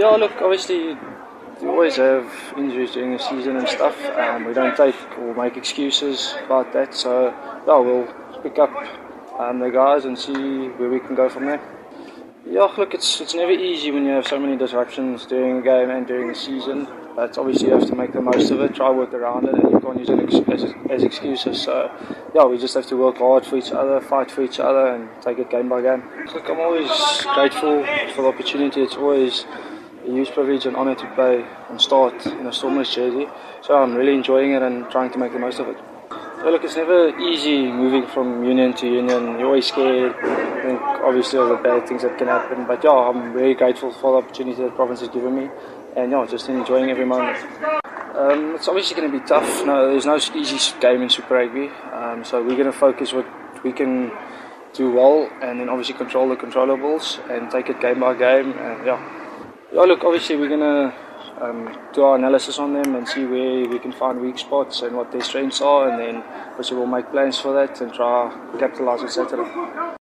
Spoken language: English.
Yeah, look, obviously, we always have injuries during the season and stuff. Um, we don't take or make excuses about that. So, yeah, we'll pick up um, the guys and see where we can go from there. Yeah, look, it's it's never easy when you have so many disruptions during a game and during the season. But obviously, you have to make the most of it, try work around it, and you can't use it as, as excuses. So, yeah, we just have to work hard for each other, fight for each other, and take it game by game. Look, I'm always grateful for the opportunity. It's always a huge privilege and honour to play and start in a Stormers jersey. So I'm really enjoying it and trying to make the most of it. So look, it's never easy moving from union to union. You're always scared. I think obviously all the bad things that can happen. But yeah, I'm very grateful for the opportunity that province has given me. And yeah, just enjoying every moment. Um, it's obviously going to be tough. No, there's no easy game in Super Rugby. Um, so we're going to focus what we can do well, and then obviously control the controllables and take it game by game. And yeah, yeah, look, obviously we're gonna um, do our analysis on them and see where we can find weak spots and what their strengths are, and then obviously we'll make plans for that and try capitalize on Saturday.